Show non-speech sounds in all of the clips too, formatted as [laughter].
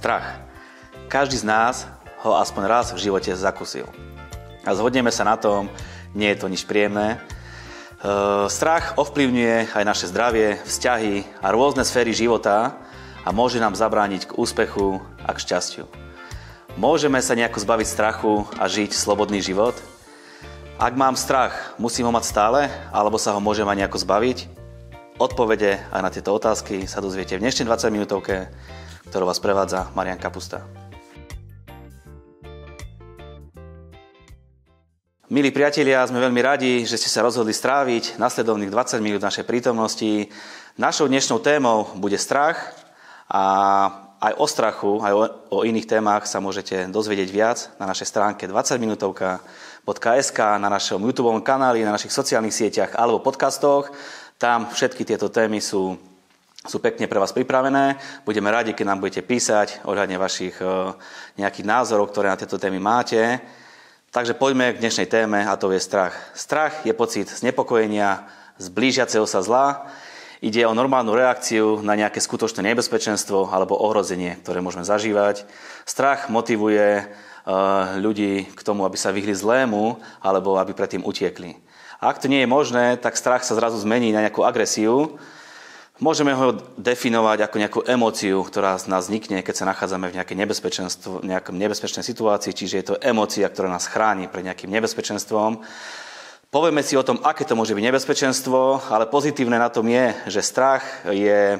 Strach. Každý z nás ho aspoň raz v živote zakusil. A zhodneme sa na tom, nie je to nič príjemné. E, strach ovplyvňuje aj naše zdravie, vzťahy a rôzne sféry života a môže nám zabrániť k úspechu a k šťastiu. Môžeme sa nejako zbaviť strachu a žiť slobodný život? Ak mám strach, musím ho mať stále, alebo sa ho môžem aj nejako zbaviť? Odpovede aj na tieto otázky sa dozviete v dnešnej 20 minútovke, ktorú vás prevádza Marian Kapusta. Milí priatelia, sme veľmi radi, že ste sa rozhodli stráviť nasledovných 20 minút našej prítomnosti. Našou dnešnou témou bude strach a aj o strachu, aj o, o iných témach sa môžete dozvedieť viac na našej stránke 20minutovka.sk, na našom YouTube kanáli, na našich sociálnych sieťach alebo podcastoch. Tam všetky tieto témy sú, sú pekne pre vás pripravené. Budeme radi, keď nám budete písať ohľadne vašich eh, nejakých názorov, ktoré na tieto témy máte. Takže poďme k dnešnej téme a to je strach. Strach je pocit znepokojenia z sa zla. Ide o normálnu reakciu na nejaké skutočné nebezpečenstvo alebo ohrozenie, ktoré môžeme zažívať. Strach motivuje eh, ľudí k tomu, aby sa vyhli zlému alebo aby predtým utiekli. Ak to nie je možné, tak strach sa zrazu zmení na nejakú agresiu, Môžeme ho definovať ako nejakú emóciu, ktorá z nás vznikne, keď sa nachádzame v nejakej nejakom nebezpečnej situácii, čiže je to emócia, ktorá nás chráni pred nejakým nebezpečenstvom. Povieme si o tom, aké to môže byť nebezpečenstvo, ale pozitívne na tom je, že strach je e,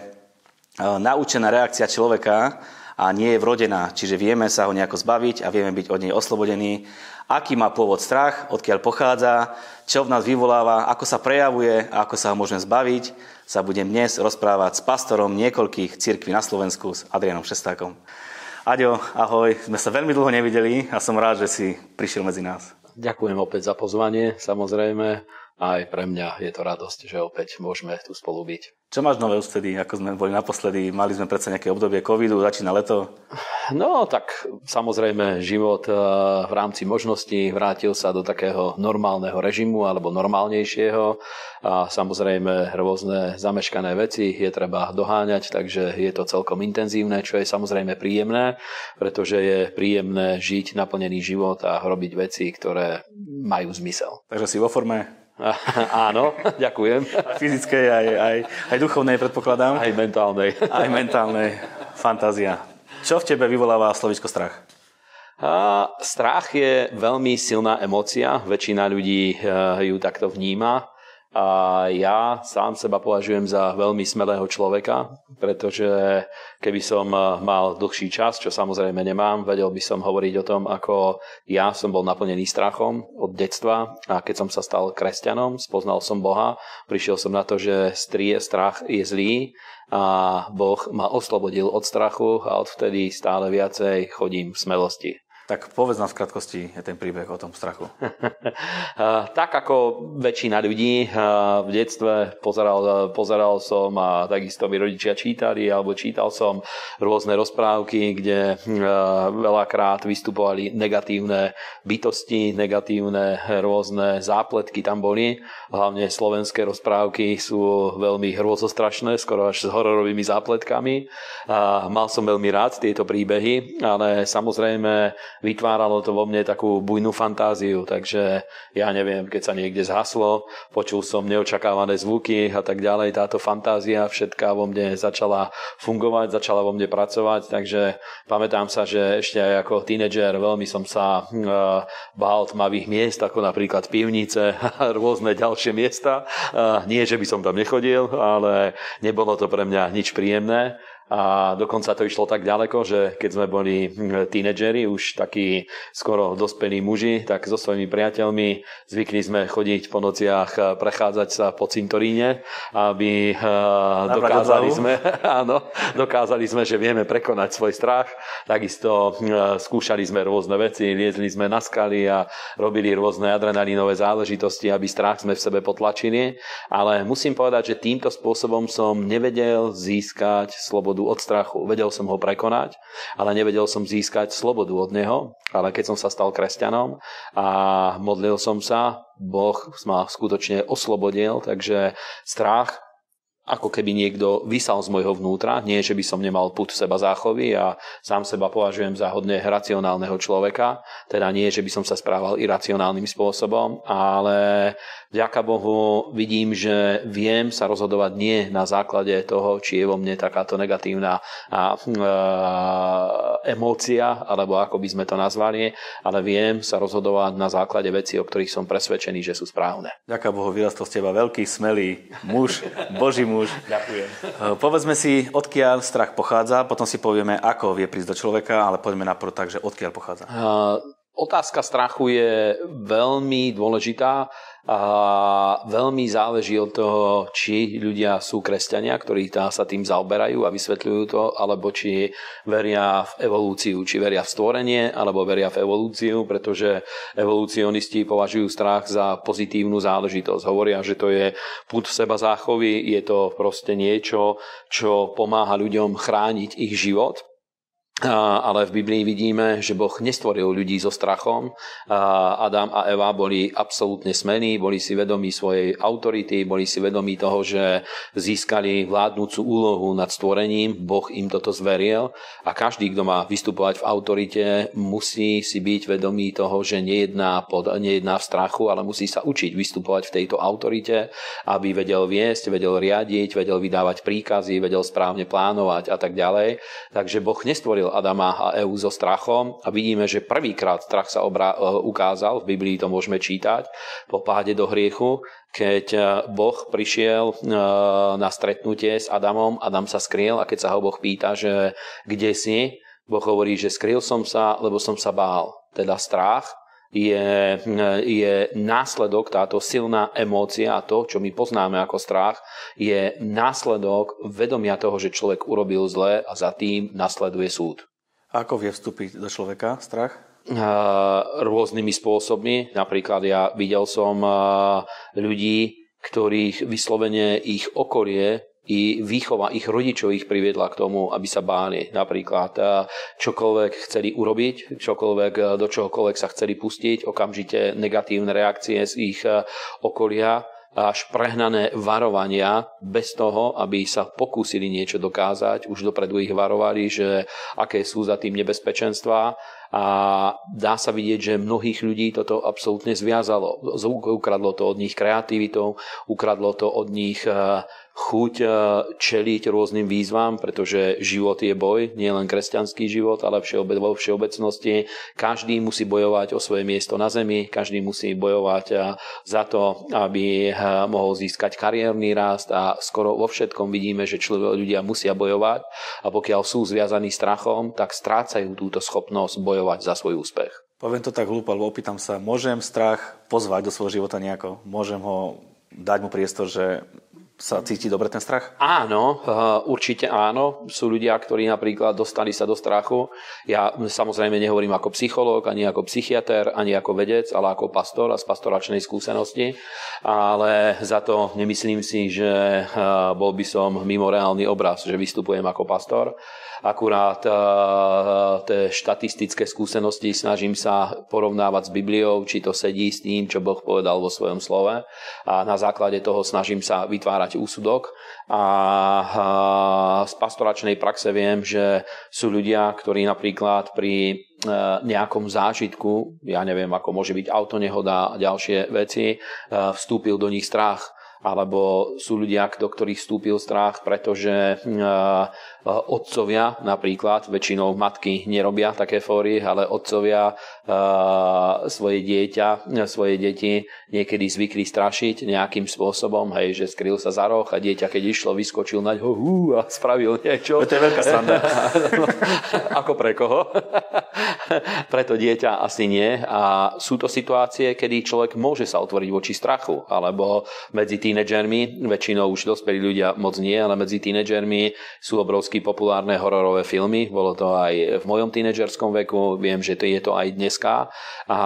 naučená reakcia človeka a nie je vrodená, čiže vieme sa ho nejako zbaviť a vieme byť od nej oslobodení. Aký má pôvod strach, odkiaľ pochádza, čo v nás vyvoláva, ako sa prejavuje a ako sa ho môžeme zbaviť, sa budem dnes rozprávať s pastorom niekoľkých cirkví na Slovensku, s Adrianom Šestákom. Aďo, ahoj, sme sa veľmi dlho nevideli a som rád, že si prišiel medzi nás. Ďakujem opäť za pozvanie, samozrejme. Aj pre mňa je to radosť, že opäť môžeme tu spolu byť. Čo máš nové vtedy, ako sme boli naposledy? Mali sme predsa nejaké obdobie covidu, začína leto? No, tak samozrejme život eh, v rámci možností vrátil sa do takého normálneho režimu alebo normálnejšieho a samozrejme rôzne zameškané veci je treba doháňať, takže je to celkom intenzívne, čo je samozrejme príjemné, pretože je príjemné žiť naplnený život a robiť veci, ktoré majú zmysel. Takže si vo forme? [laughs] Áno, ďakujem. Fyzickej, aj, aj, aj duchovnej, predpokladám. Aj mentálnej. Aj mentálnej. Fantázia. Čo v tebe vyvoláva slovičko strach? A strach je veľmi silná emócia. Väčšina ľudí eh, ju takto vníma. A ja sám seba považujem za veľmi smelého človeka, pretože keby som mal dlhší čas, čo samozrejme nemám, vedel by som hovoriť o tom, ako ja som bol naplnený strachom od detstva a keď som sa stal kresťanom, spoznal som Boha, prišiel som na to, že strie strach je zlý a Boh ma oslobodil od strachu a odvtedy stále viacej chodím v smelosti. Tak povedz nám v krátkosti ten príbeh o tom strachu. [laughs] tak ako väčšina ľudí v detstve pozeral, pozeral som a takisto mi rodičia čítali alebo čítal som rôzne rozprávky, kde veľakrát vystupovali negatívne bytosti, negatívne rôzne zápletky tam boli. Hlavne slovenské rozprávky sú veľmi hrôzostrašné, skoro až s hororovými zápletkami. Mal som veľmi rád tieto príbehy, ale samozrejme vytváralo to vo mne takú bujnú fantáziu, takže ja neviem, keď sa niekde zhaslo, počul som neočakávané zvuky a tak ďalej, táto fantázia všetká vo mne začala fungovať, začala vo mne pracovať, takže pamätám sa, že ešte aj ako tínedžer veľmi som sa hm, bál tmavých miest, ako napríklad pivnice [laughs] a rôzne ďalšie miesta. Nie, že by som tam nechodil, ale nebolo to pre mňa nič príjemné. A dokonca to išlo tak ďaleko, že keď sme boli hm, tínedžeri, už takí skoro dospelí muži, tak so svojimi priateľmi zvykli sme chodiť po nociach, prechádzať sa po cintoríne, aby dokázali sme, [laughs] áno, dokázali sme, že vieme prekonať svoj strach. Takisto hm, skúšali sme rôzne veci, liezli sme na skaly a robili rôzne adrenalinové záležitosti, aby strach sme v sebe potlačili. Ale musím povedať, že týmto spôsobom som nevedel získať slobodu slobodu od strachu. Vedel som ho prekonať, ale nevedel som získať slobodu od neho. Ale keď som sa stal kresťanom a modlil som sa, Boh ma skutočne oslobodil, takže strach ako keby niekto vysal z môjho vnútra. Nie, že by som nemal put seba záchovy a sám seba považujem za hodne racionálneho človeka. Teda nie, že by som sa správal iracionálnym spôsobom, ale vďaka Bohu vidím, že viem sa rozhodovať nie na základe toho, či je vo mne takáto negatívna a, a, emócia, alebo ako by sme to nazvali, ale viem sa rozhodovať na základe veci, o ktorých som presvedčený, že sú správne. Ďakujem Bohu, vyrastol z teba veľký, smelý muž, Boží muž muž. Ďakujem. [laughs] Eh, povedzme si, odkiaľ strach pochádza, potom si povieme, ako vie prísť do človeka, ale poďme naprv tak, že odkiaľ pochádza. Uh, otázka strachu je veľmi dôležitá a veľmi záleží od toho, či ľudia sú kresťania, ktorí sa tým zaoberajú a vysvetľujú to, alebo či veria v evolúciu, či veria v stvorenie, alebo veria v evolúciu, pretože evolucionisti považujú strach za pozitívnu záležitosť. Hovoria, že to je put seba záchovy, je to proste niečo, čo pomáha ľuďom chrániť ich život ale v Biblii vidíme, že Boh nestvoril ľudí so strachom. Adam a Eva boli absolútne smení, boli si vedomí svojej autority, boli si vedomí toho, že získali vládnúcu úlohu nad stvorením, Boh im toto zveril a každý, kto má vystupovať v autorite, musí si byť vedomý toho, že nejedná, pod, nejedná v strachu, ale musí sa učiť vystupovať v tejto autorite, aby vedel viesť, vedel riadiť, vedel vydávať príkazy, vedel správne plánovať a tak ďalej. Takže Boh nestvoril Adama a Evu so strachom a vidíme, že prvýkrát strach sa obra- e, ukázal, v Biblii to môžeme čítať, po páde do hriechu, keď e, Boh prišiel e, na stretnutie s Adamom, Adam sa skryl a keď sa ho Boh pýta, že kde si, Boh hovorí, že skryl som sa, lebo som sa bál. Teda strach je, je následok, táto silná emócia a to, čo my poznáme ako strach, je následok vedomia toho, že človek urobil zle a za tým nasleduje súd. Ako vie vstúpiť do človeka strach? Rôznymi spôsobmi. Napríklad ja videl som ľudí, ktorých vyslovene ich okolie i výchova ich rodičov ich priviedla k tomu, aby sa báli. Napríklad čokoľvek chceli urobiť, čokoľvek, do čohokoľvek sa chceli pustiť, okamžite negatívne reakcie z ich okolia až prehnané varovania bez toho, aby sa pokúsili niečo dokázať. Už dopredu ich varovali, že aké sú za tým nebezpečenstvá a dá sa vidieť, že mnohých ľudí toto absolútne zviazalo. Ukradlo to od nich kreativitou, ukradlo to od nich chuť eh, čeliť rôznym výzvam, pretože život je boj, nie len kresťanský život, ale vo všeobecnosti. Každý musí bojovať o svoje miesto na zemi, každý musí bojovať eh, za to, aby mohol získať kariérny rast a skoro vo všetkom vidíme, že ľudia musia bojovať a pokiaľ sú zviazaní strachom, tak strácajú túto schopnosť bojovať za svoj úspech. Poviem to tak hlúpo, alebo opýtam sa, môžem strach pozvať do svojho života nejako? Môžem ho dať mu priestor, že sa cíti dobre ten strach? Áno, eh, určite áno. Sú ľudia, ktorí napríklad dostali sa do strachu. Ja samozrejme nehovorím ako psychológ, ani ako psychiatr, ani ako vedec, ale ako pastor a z pastoračnej skúsenosti. Ale za to nemyslím si, že eh, bol by som mimo reálny obraz, že vystupujem ako pastor akurát eh, tie štatistické skúsenosti snažím sa porovnávať s Bibliou, či to sedí s tým, čo Boh povedal vo svojom slove. A na základe toho snažím sa vytvárať úsudok. A z pastoračnej praxe viem, že sú ľudia, ktorí napríklad pri eh, nejakom zážitku, ja neviem, ako môže byť autonehoda a ďalšie veci, vstúpil do nich strach alebo sú ľudia, do ktorých vstúpil strach, pretože otcovia napríklad, väčšinou matky nerobia také fóry, ale otcovia svoje dieťa, svoje deti niekedy zvykli strašiť nejakým spôsobom, hej, že skryl sa za roh a dieťa, keď išlo, vyskočil na ňo hú, a spravil niečo. To je veľká sranda. [laughs] Ako pre koho? [laughs] Preto dieťa asi nie. A sú to situácie, kedy človek môže sa otvoriť voči strachu, alebo medzi tínedžermi, väčšinou už dospelí ľudia moc nie, ale medzi tínedžermi sú obrovsky populárne hororové filmy. Bolo to aj v mojom tínedžerskom veku, viem, že to je to aj dneska. A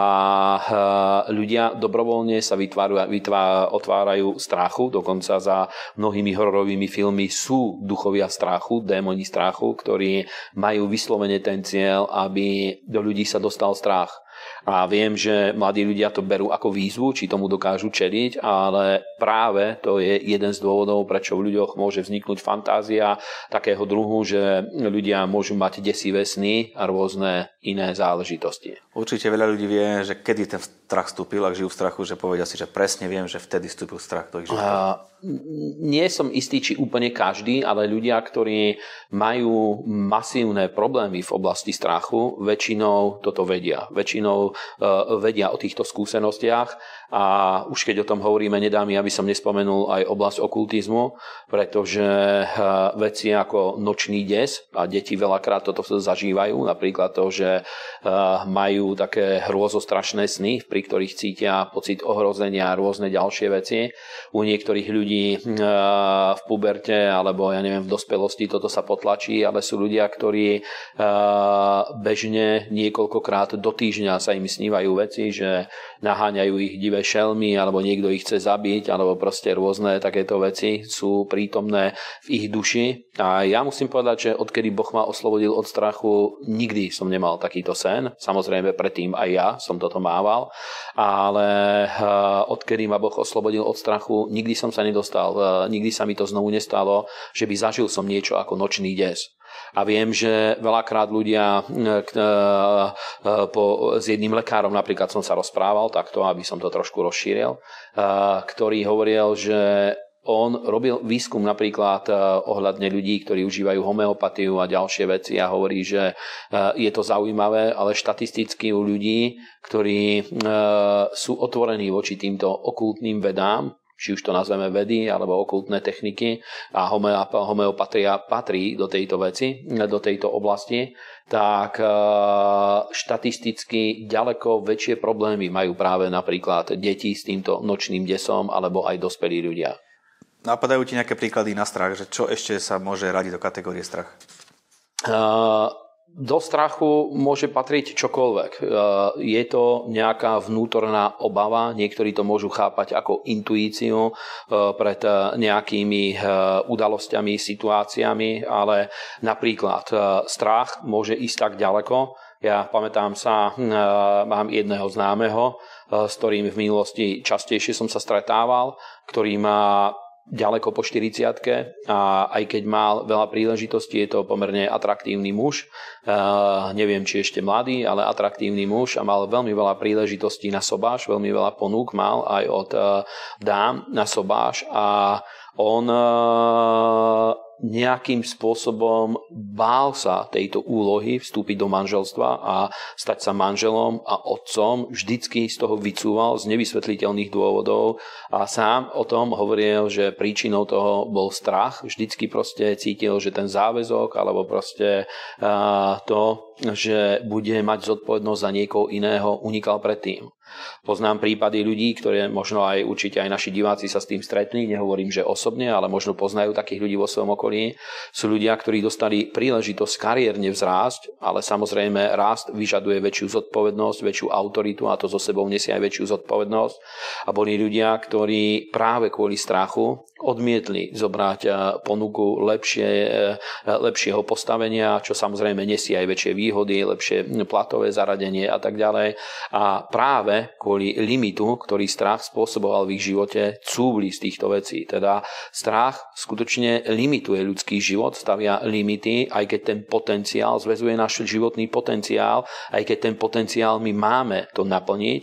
ľudia dobrovoľne sa vytvárajú, vytvárajú, otvárajú strachu, dokonca za mnohými hororovými filmy sú duchovia strachu, démoni strachu, ktorí majú vyslovene ten cieľ, aby do ľudí sa dostal strach A viem, že mladí ľudia to berú ako výzvu, či tomu dokážu čeliť, ale práve to je jeden z dôvodov, prečo v ľuďoch môže vzniknúť fantázia takého druhu, že ľudia môžu mať desivé sny a rôzne iné záležitosti. Určite veľa ľudí vie, že kedy ten strach vstúpil, ak žijú v strachu, že povedia si, že presne viem, že vtedy vstúpil strach do ich života. Nie som istý, či úplne každý, ale ľudia, ktorí majú masívne problémy v oblasti strachu, väčšinou toto vedia. Väčšinou uh, vedia o týchto skúsenostiach a už keď o tom hovoríme, nedá mi, aby som nespomenul aj oblasť okultizmu, pretože uh, veci ako nočný des, a deti veľakrát toto zažívajú, napríklad to, že uh, majú také hrôzostrašné sny, pri ktorých cítia pocit ohrozenia a rôzne ďalšie veci. U niektorých ľudí ľudí v puberte alebo ja neviem v dospelosti toto sa potlačí, ale sú ľudia, ktorí bežne niekoľkokrát do týždňa sa im snívajú veci, že naháňajú ich divé šelmy alebo niekto ich chce zabiť alebo proste rôzne takéto veci sú prítomné v ich duši. A ja musím povedať, že odkedy Boh ma oslobodil od strachu, nikdy som nemal takýto sen. Samozrejme predtým aj ja som toto mával, ale odkedy ma Boh oslobodil od strachu, nikdy som sa nedostal nedostal. E, nikdy sa mi to znovu nestalo, že by zažil som niečo ako nočný des. A viem, že veľakrát ľudia e, e, po, s jedným lekárom, napríklad som sa rozprával takto, aby som to trošku rozšíril, ktorý hovoril, že on robil výskum napríklad ohľadne ľudí, ktorí užívajú homeopatiu a ďalšie veci a hovorí, že je to zaujímavé, ale štatisticky u ľudí, ktorí sú otvorení voči týmto okultným vedám, či už to nazveme vedy alebo okultné techniky a homeopatria patrí do tejto veci, do tejto oblasti, tak e, štatisticky ďaleko väčšie problémy majú práve napríklad deti s týmto nočným desom alebo aj dospelí ľudia. Napadajú ti nejaké príklady na strach, že čo ešte sa môže radiť do kategórie strach? Uh, do strachu môže patriť čokoľvek. E, je to nejaká vnútorná obava, niektorí to môžu chápať ako intuíciu e, pred e, nejakými udalosťami, situáciami, ale napríklad strach môže ísť tak ďaleko. Ja pamätám sa, mám jedného známeho, s ktorým v minulosti častejšie som sa stretával, ktorý má ďaleko po 40 a aj keď mal veľa príležitostí, je to pomerne atraktívny muž. Uh, neviem, či ešte mladý, ale atraktívny muž a mal veľmi veľa príležitostí na sobáš, veľmi veľa ponúk mal aj od uh, dám na sobáš a on uh, nejakým spôsobom bál sa tejto úlohy vstúpiť do manželstva a stať sa manželom a otcom, vždycky z toho vycúval z nevysvetliteľných dôvodov a sám o tom hovoril, že príčinou toho bol strach, vždycky proste cítil, že ten záväzok alebo proste to, že bude mať zodpovednosť za niekoho iného, unikal predtým. Poznám prípady ľudí, ktoré možno aj určite aj naši diváci sa s tým stretli, nehovorím, že osobne, ale možno poznajú takých ľudí vo svojom okolí. Sú ľudia, ktorí dostali príležitosť kariérne vzrásť, ale samozrejme rást vyžaduje väčšiu zodpovednosť, väčšiu autoritu a to so sebou nesie aj väčšiu zodpovednosť. A boli ľudia, ktorí práve kvôli strachu odmietli zobrať eh, ponuku lepšie, eh, lepšieho postavenia, čo samozrejme nesie aj väčšie výhody, lepšie platové zaradenie a tak ďalej. A práve kvôli limitu, ktorý strach spôsoboval v ich živote, cúvli z týchto vecí. Teda strach skutočne limituje ľudský život, stavia limity, aj keď ten potenciál, zväzuje náš životný potenciál, aj keď ten potenciál my máme to naplniť,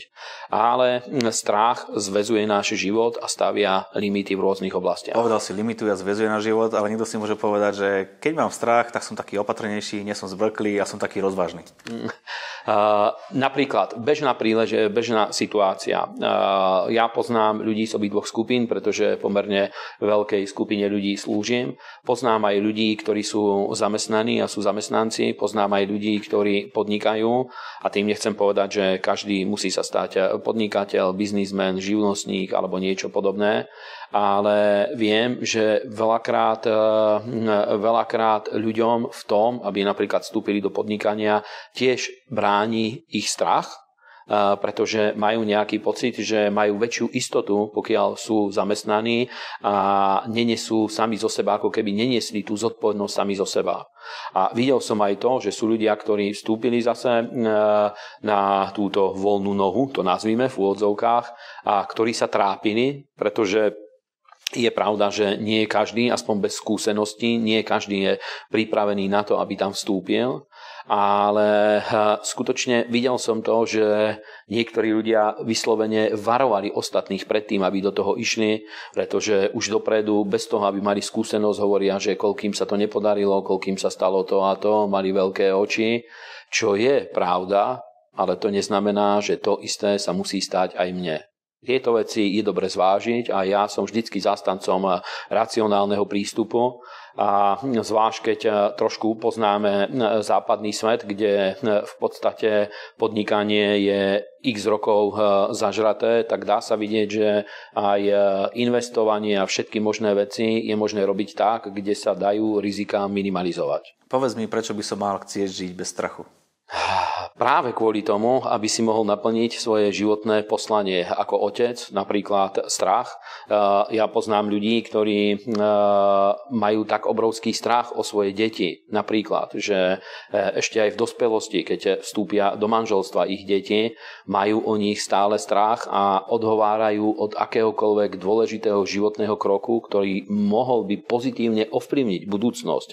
ale strach zväzuje náš život a stavia limity v rôznych oblastiach. Povedal si, limituje a zväzuje náš život, ale niekto si môže povedať, že keď mám strach, tak som taký opatrnejší, nie som zbrklý a som taký rozvážny. napríklad bežná prílež, bežná situácia. ja poznám ľudí z obidvoch skupín, pretože pomerne veľkej skupine ľudí slúžim. Poznám aj ľudí, ktorí sú zamestnaní a sú zamestnanci. Poznám aj ľudí, ktorí podnikajú a tým nechcem povedať, že každý musí sa stať podnikateľ, biznismen, živnostník alebo niečo podobné ale viem, že veľakrát, eh, veľakrát ľuďom v tom, aby napríklad vstúpili do podnikania, tiež bráni ich strach, pretože majú nejaký pocit, že majú väčšiu istotu, pokiaľ sú zamestnaní a nenesú sami zo seba, ako keby neniesli tú zodpovednosť sami zo seba. A videl som aj to, že sú ľudia, ktorí vstúpili zase na túto voľnú nohu, to nazvime v úvodzovkách, a ktorí sa trápili, pretože je pravda, že nie každý, aspoň bez skúseností, nie každý je pripravený na to, aby tam vstúpil ale eh, skutočne videl som to, že niektorí ľudia vyslovene varovali ostatných pred tým, aby do toho išli, pretože už dopredu, bez toho, aby mali skúsenosť, hovoria, že koľkým sa to nepodarilo, koľkým sa stalo to a to, mali veľké oči, čo je pravda, ale to neznamená, že to isté sa musí stať aj mne. Tieto veci je dobre zvážiť a ja som vždycky zastancom racionálneho prístupu a zvlášť keď e, trošku poznáme e, západný svet, kde e, v podstate podnikanie je x rokov zažraté, tak dá sa vidieť, že aj investovanie a všetky možné veci je možné robiť tak, kde sa dajú rizika minimalizovať. Povedz mi, prečo by som mal chcieť žiť bez strachu? [sighs] Práve kvôli tomu, aby si mohol naplniť svoje životné poslanie ako otec, napríklad strach. Eh, ja poznám ľudí, ktorí eh, majú tak obrovský strach o svoje deti. Napríklad, že eh, ešte aj v dospelosti, keď vstúpia do manželstva ich deti, majú o nich stále strach a odhovárajú od akéhokoľvek dôležitého životného kroku, ktorý mohol by pozitívne ovplyvniť budúcnosť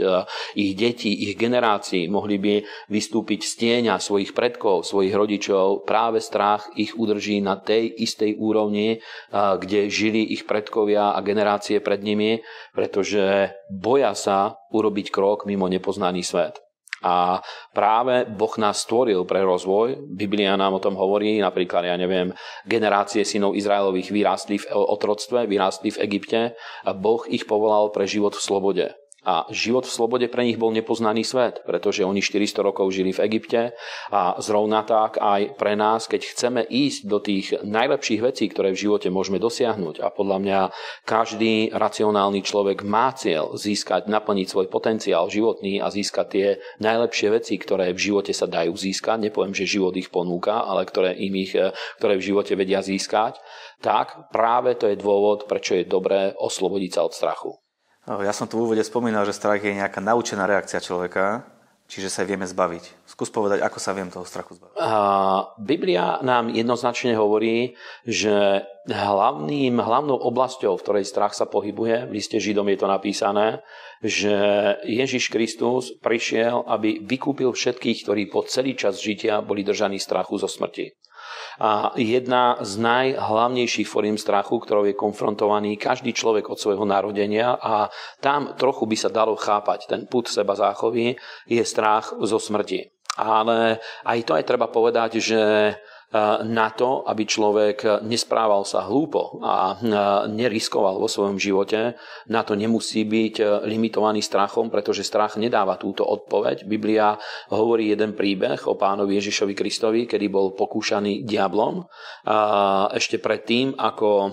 ich detí, ich generácií. Mohli by vystúpiť z tieňa svojich predkov, svojich rodičov, práve strach ich udrží na tej istej úrovni, kde žili ich predkovia a generácie pred nimi, pretože boja sa urobiť krok mimo nepoznaný svet. A práve Boh nás stvoril pre rozvoj. Biblia nám o tom hovorí, napríklad, ja neviem, generácie synov Izraelových vyrástli v otroctve, vyrástli v Egypte a Boh ich povolal pre život v slobode. A život v slobode pre nich bol nepoznaný svet, pretože oni 400 rokov žili v Egypte a zrovna tak aj pre nás, keď chceme ísť do tých najlepších vecí, ktoré v živote môžeme dosiahnuť. A podľa mňa každý racionálny človek má cieľ získať, naplniť svoj potenciál životný a získať tie najlepšie veci, ktoré v živote sa dajú získať. Nepoviem, že život ich ponúka, ale ktoré, im ich, ktoré v živote vedia získať. Tak práve to je dôvod, prečo je dobré oslobodiť sa od strachu. Ja som tu v úvode spomínal, že strach je nejaká naučená reakcia človeka, čiže sa vieme zbaviť. Skús povedať, ako sa viem toho strachu zbaviť. Biblia nám jednoznačne hovorí, že hlavným, hlavnou oblasťou, v ktorej strach sa pohybuje, v liste Židom je to napísané, že Ježiš Kristus prišiel, aby vykúpil všetkých, ktorí po celý čas žitia boli držaní strachu zo smrti. A jedna z najhlavnejších foriem strachu, ktorou je konfrontovaný každý človek od svojho narodenia a tam trochu by sa dalo chápať ten put seba záchovy, je strach zo smrti. Ale aj to aj treba povedať, že na to, aby človek nesprával sa hlúpo a neriskoval vo svojom živote. Na to nemusí byť limitovaný strachom, pretože strach nedáva túto odpoveď. Biblia hovorí jeden príbeh o pánovi Ježišovi Kristovi, kedy bol pokúšaný diablom. Ešte predtým, ako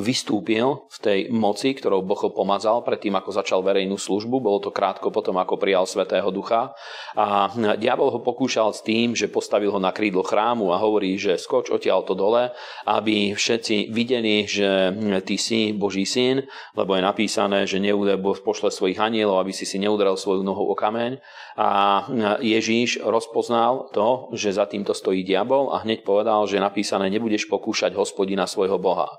vystúpil v tej moci, ktorou Boh ho pomazal, predtým, ako začal verejnú službu, bolo to krátko potom, ako prijal Svetého Ducha. A diabol ho pokúšal s tým, že postavil ho na krídlo chrámu a hovorí, že skoč odtiaľ to dole, aby všetci videli, že ty si Boží syn, lebo je napísané, že neudel pošle svojich anielov, aby si si neudrel svoju nohu o kameň. A Ježíš rozpoznal to, že za týmto stojí diabol a hneď povedal, že napísané nebudeš pokúšať hospodina svojho Boha.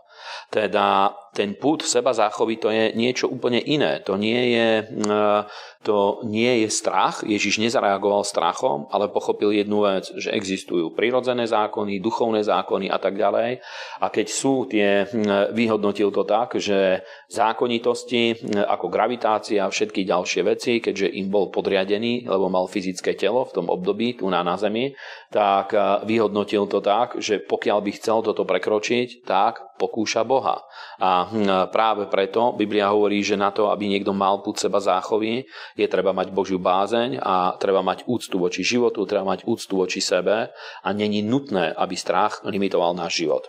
Teda ten put seba záchovy to je niečo úplne iné. To nie je, eh, to nie je strach. Ježiš nezareagoval strachom, ale pochopil jednu vec, že existujú prirodzené zákony, duchovné zákony a tak ďalej. A keď sú tie, hm, vyhodnotil to tak, že zákonitosti hm, ako gravitácia a všetky ďalšie veci, keďže im bol podriadený, lebo mal fyzické telo v tom období tu na, na Zemi, tak vyhodnotil to tak, že pokiaľ by chcel toto prekročiť, tak pokúša Boha. A hm, práve preto Biblia hovorí, že na to, aby niekto mal púd seba záchovy, je treba mať Božiu bázeň a treba mať úctu voči životu, treba mať úctu voči sebe a není nutné, aby strach limitoval náš život.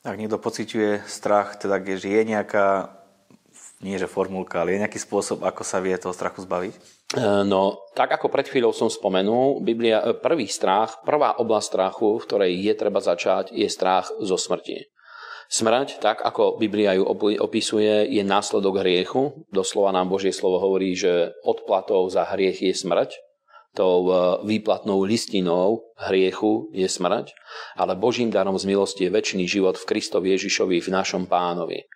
Ak niekto pociťuje strach, teda že je nejaká nie že formulka, ale je nejaký spôsob, ako sa vie toho strachu zbaviť? E, no, tak ako pred chvíľou som spomenul, Biblia, e, prvý strach, prvá oblasť strachu, v ktorej je treba začať, je strach zo smrti. Smrť, tak ako Biblia ju opisuje, je následok hriechu. Doslova nám Božie slovo hovorí, že odplatou za hriech je smrť. Tou e, výplatnou listinou hriechu je smrť, ale Božím darom z milosti je väčší život v Kristovi Ježišovi, v našom pánovi.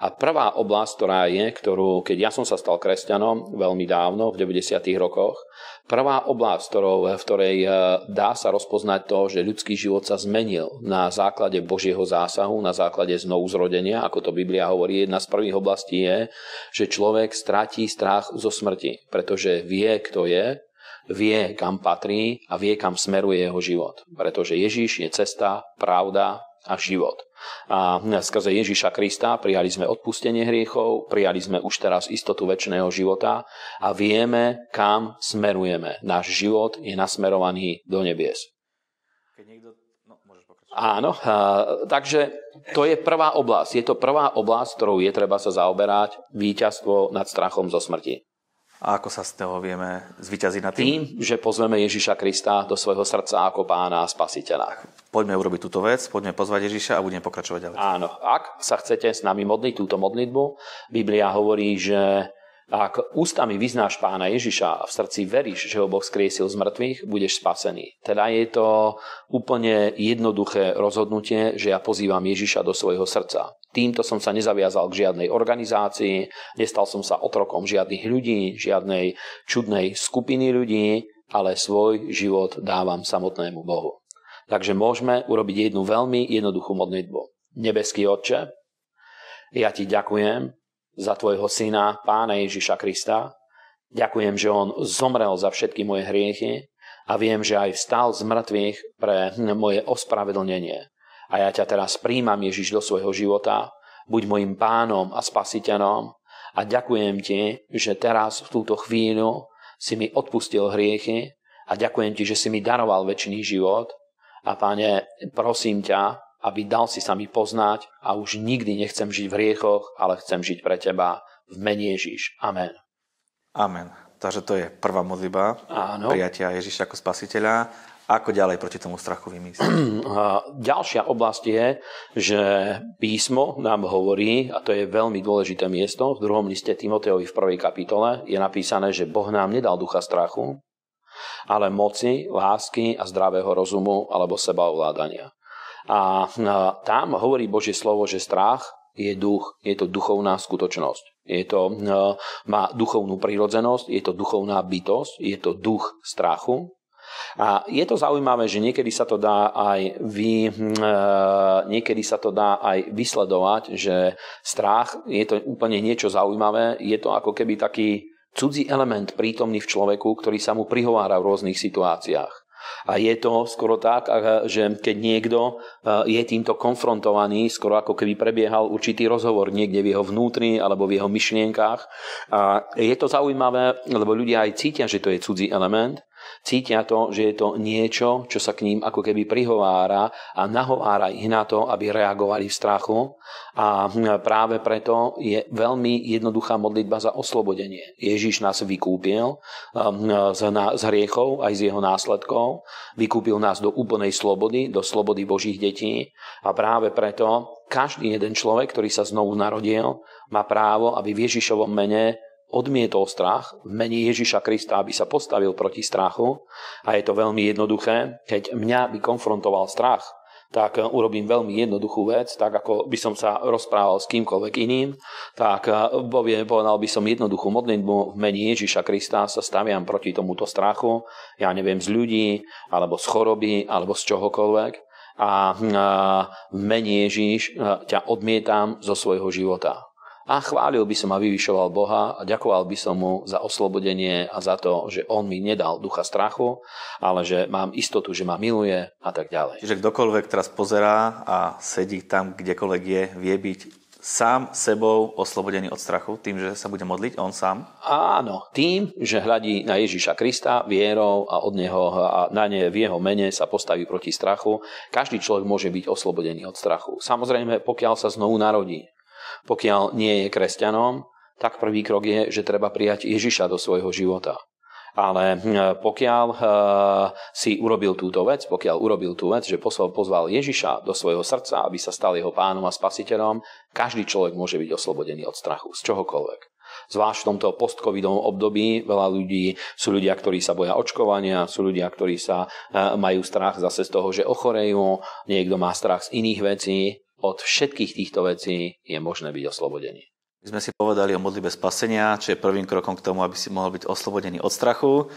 A prvá oblasť, ktorá je, ktorú, keď ja som sa stal kresťanom veľmi dávno, v 90. rokoch, prvá oblasť, ktorou, v ktorej e, dá sa rozpoznať to, že ľudský život sa zmenil na základe Božieho zásahu, na základe znovu zrodenia, ako to Biblia hovorí, jedna z prvých oblastí je, že človek stratí strach zo smrti, pretože vie, kto je, vie, kam patrí a vie, kam smeruje jeho život. Pretože Ježíš je cesta, pravda a život. A skrze Ježiša Krista prijali sme odpustenie hriechov, prijali sme už teraz istotu väčšného života a vieme, kam smerujeme. Náš život je nasmerovaný do nebies. Keď niekto... no, Áno, a, takže to je prvá oblasť. Je to prvá oblasť, ktorou je treba sa zaoberať, víťazstvo nad strachom zo smrti. A ako sa z toho vieme zvyťaziť na tým? Tým, že pozveme Ježiša Krista do svojho srdca ako pána a spasiteľa. Poďme urobiť túto vec, poďme pozvať Ježiša a budeme pokračovať ďalej. Áno, ak sa chcete s nami modliť túto modlitbu, Biblia hovorí, že ak ústami vyznáš pána Ježiša a v srdci veríš, že ho Boh skriesil z mŕtvych, budeš spasený. Teda je to úplne jednoduché rozhodnutie, že ja pozývam Ježiša do svojho srdca. Týmto som sa nezaviazal k žiadnej organizácii, nestal som sa otrokom žiadnych ľudí, žiadnej čudnej skupiny ľudí, ale svoj život dávam samotnému Bohu. Takže môžeme urobiť jednu veľmi jednoduchú modlitbu. Nebeský Otče, ja ti ďakujem, za tvojho syna, pána Ježiša Krista. Ďakujem, že on zomrel za všetky moje hriechy a viem, že aj vstal z mŕtvych pre moje ospravedlnenie. A ja ťa teraz príjmam, Ježiš, do svojho života, buď mojim pánom a spasiteľom a ďakujem ti, že teraz v túto chvíľu si mi odpustil hriechy a ďakujem ti, že si mi daroval väčší život. A páne, prosím ťa, aby dal si sa mi poznať a už nikdy nechcem žiť v hriechoch, ale chcem žiť pre teba v mene Ježiš. Amen. Amen. Takže to je prvá modliba Áno. prijatia Ježiša ako spasiteľa. Ako ďalej proti tomu strachu vymyslieť? [clears throat] Ďalšia oblasť je, že písmo nám hovorí, a to je veľmi dôležité miesto, v druhom liste Timoteovi v prvej kapitole je napísané, že Boh nám nedal ducha strachu, ale moci, lásky a zdravého rozumu alebo sebaovládania. A tam hovorí Božie slovo, že strach je duch, je to duchovná skutočnosť. Je to, má duchovnú prírodzenosť, je to duchovná bytosť, je to duch strachu. A je to zaujímavé, že niekedy sa to dá aj vy, niekedy sa to dá aj vysledovať, že strach je to úplne niečo zaujímavé, je to ako keby taký cudzí element prítomný v človeku, ktorý sa mu prihovára v rôznych situáciách. A je to skoro tak, že keď niekto je týmto konfrontovaný, skoro ako keby prebiehal určitý rozhovor niekde v jeho vnútri alebo v jeho myšlienkách. A je to zaujímavé, lebo ľudia aj cítia, že to je cudzí element Cítia to, že je to niečo, čo sa k ním ako keby prihovára a nahovára ich na to, aby reagovali v strachu. A práve preto je veľmi jednoduchá modlitba za oslobodenie. Ježiš nás vykúpil z, z hriechov aj z jeho následkov. Vykúpil nás do úplnej slobody, do slobody Božích detí. A práve preto každý jeden človek, ktorý sa znovu narodil, má právo, aby v Ježišovom mene odmietol strach v Ježiša Krista, aby sa postavil proti strachu. A je to veľmi jednoduché. Keď mňa by konfrontoval strach, tak urobím veľmi jednoduchú vec, tak ako by som sa rozprával s kýmkoľvek iným, tak povie, povedal by som jednoduchú modlitbu v mene Ježiša Krista sa staviam proti tomuto strachu, ja neviem, z ľudí, alebo z choroby, alebo z čohokoľvek a v mene Ježiš ťa odmietam zo svojho života a chválil by som a vyvyšoval Boha a ďakoval by som mu za oslobodenie a za to, že on mi nedal ducha strachu, ale že mám istotu, že ma miluje a tak ďalej. Čiže kdokoľvek teraz pozerá a sedí tam, kdekoľvek je, vie byť sám sebou oslobodený od strachu, tým, že sa bude modliť on sám? Áno, tým, že hľadí na Ježiša Krista vierou a od neho a na ne v jeho mene sa postaví proti strachu. Každý človek môže byť oslobodený od strachu. Samozrejme, pokiaľ sa znovu narodí, pokiaľ nie je kresťanom, tak prvý krok je, že treba prijať Ježiša do svojho života. Ale hm, pokiaľ uh, si urobil túto vec, pokiaľ urobil tú vec, že pozval, pozval Ježiša do svojho srdca, aby sa stal jeho pánom a spasiteľom, každý človek môže byť oslobodený od strachu, z čohokoľvek. Zvlášť v tomto postcovidovom období veľa ľudí sú ľudia, ktorí sa boja očkovania, sú ľudia, ktorí sa uh, majú strach zase z toho, že ochorejú, niekto má strach z iných vecí. Od všetkých týchto vecí je možné byť oslobodený. My sme si povedali o modlitbe spasenia, čo je prvým krokom k tomu, aby si mohol byť oslobodený od strachu.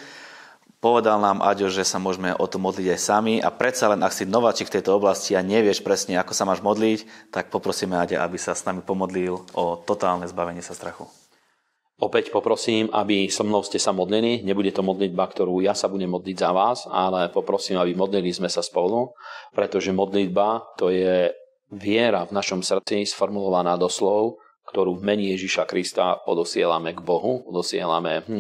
Povedal nám Aďo, že sa môžeme o to modliť aj sami a predsa len ak si nováčik v tejto oblasti a nevieš presne, ako sa máš modliť, tak poprosíme Aďa, aby sa s nami pomodlil o totálne zbavenie sa strachu. Opäť poprosím, aby so mnou ste sa modlili. Nebude to modlitba, ktorú ja sa budem modliť za vás, ale poprosím, aby modlili sme sa spolu, pretože modlitba to je viera v našom srdci sformulovaná do slov, ktorú v mene Ježiša Krista odosielame k Bohu, odosielame hm,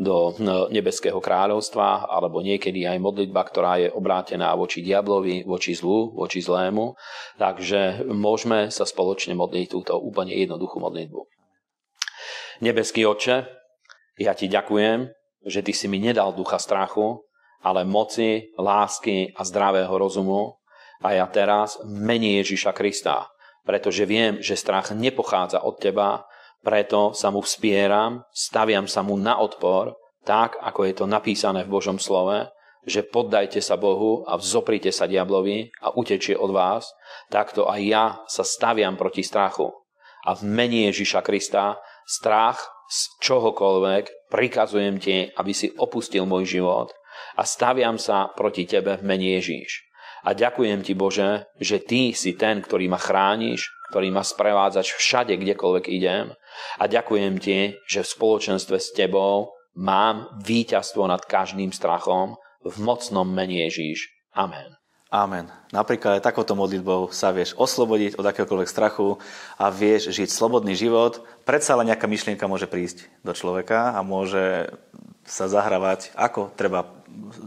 do hm, nebeského kráľovstva, alebo niekedy aj modlitba, ktorá je obrátená voči diablovi, voči zlu, voči zlému. Takže môžeme sa spoločne modliť túto úplne jednoduchú modlitbu. Nebeský Oče, ja ti ďakujem, že ty si mi nedal ducha strachu, ale moci, lásky a zdravého rozumu. A ja teraz mene Ježiša Krista pretože viem, že strach nepochádza od teba, preto sa mu vspieram, staviam sa mu na odpor, tak ako je to napísané v Božom slove, že poddajte sa Bohu a vzoprite sa diablovi a utečie od vás, takto aj ja sa staviam proti strachu. A v mene Ježiša Krista strach z čohokoľvek prikazujem ti, aby si opustil môj život a staviam sa proti tebe v mene Ježíš. A ďakujem ti, Bože, že ty si ten, ktorý ma chrániš, ktorý ma sprevádzaš všade, kdekoľvek idem. A ďakujem ti, že v spoločenstve s tebou mám víťazstvo nad každým strachom v mocnom mene Ježíš. Amen. Amen. Napríklad aj takouto modlitbou sa vieš oslobodiť od akéhokoľvek strachu a vieš žiť slobodný život. Predsa len nejaká myšlienka môže prísť do človeka a môže sa zahrávať, ako treba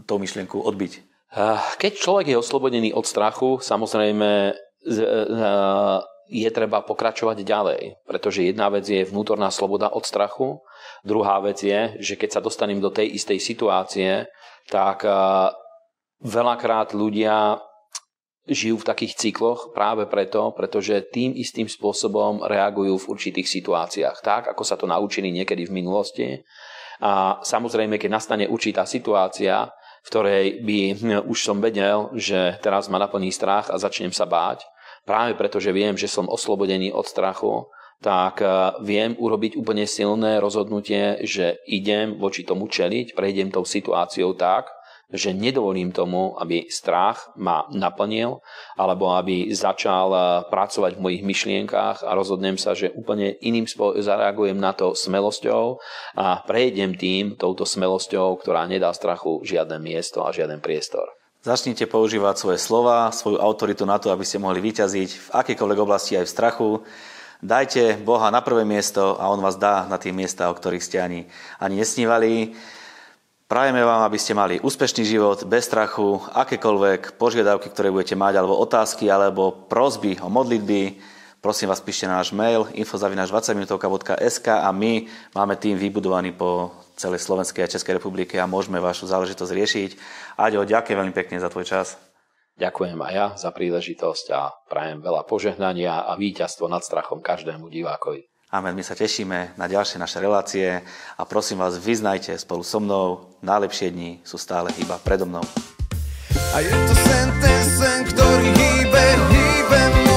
tú myšlienku odbiť. Keď človek je oslobodený od strachu, samozrejme je treba pokračovať ďalej, pretože jedna vec je vnútorná sloboda od strachu, druhá vec je, že keď sa dostanem do tej istej situácie, tak veľakrát ľudia žijú v takých cykloch práve preto, pretože tým istým spôsobom reagujú v určitých situáciách, tak ako sa to naučili niekedy v minulosti. A samozrejme, keď nastane určitá situácia, v ktorej by hm, už som vedel, že teraz ma naplní strach a začnem sa báť, práve preto, že viem, že som oslobodený od strachu, tak eh, viem urobiť úplne silné rozhodnutie, že idem voči tomu čeliť, prejdem tou situáciou tak, že nedovolím tomu, aby strach ma naplnil, alebo aby začal eh, pracovať v mojich myšlienkách a rozhodnem sa, že úplne iným spôsobom zareagujem na to smelosťou a prejdem tým touto smelosťou, ktorá nedá strachu žiadne miesto a žiaden priestor. Začnite používať svoje slova, svoju autoritu na to, aby ste mohli vyťaziť v akýkoľvek oblasti aj v strachu. Dajte Boha na prvé miesto a On vás dá na tie miesta, o ktorých ste ani, ani nesnívali. Prajeme vám, aby ste mali úspešný život, bez strachu, akékoľvek požiadavky, ktoré budete mať, alebo otázky, alebo prosby o modlitby. Prosím vás, píšte na náš mail info.20minutovka.sk a my máme tým vybudovaný po celej Slovenskej a Českej republike a môžeme vašu záležitosť riešiť. Aďo, ďakujem veľmi pekne za tvoj čas. Ďakujem aj ja za príležitosť a prajem veľa požehnania a víťazstvo nad strachom každému divákovi. Amen. My sa tešíme na ďalšie naše relácie a prosím vás, vyznajte spolu so mnou, najlepšie dni sú stále iba predo mnou. A je to sen, ten sen, ktorý hýbe, hýbe